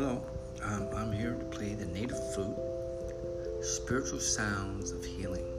Hello, um, I'm here to play the native flute, spiritual sounds of healing.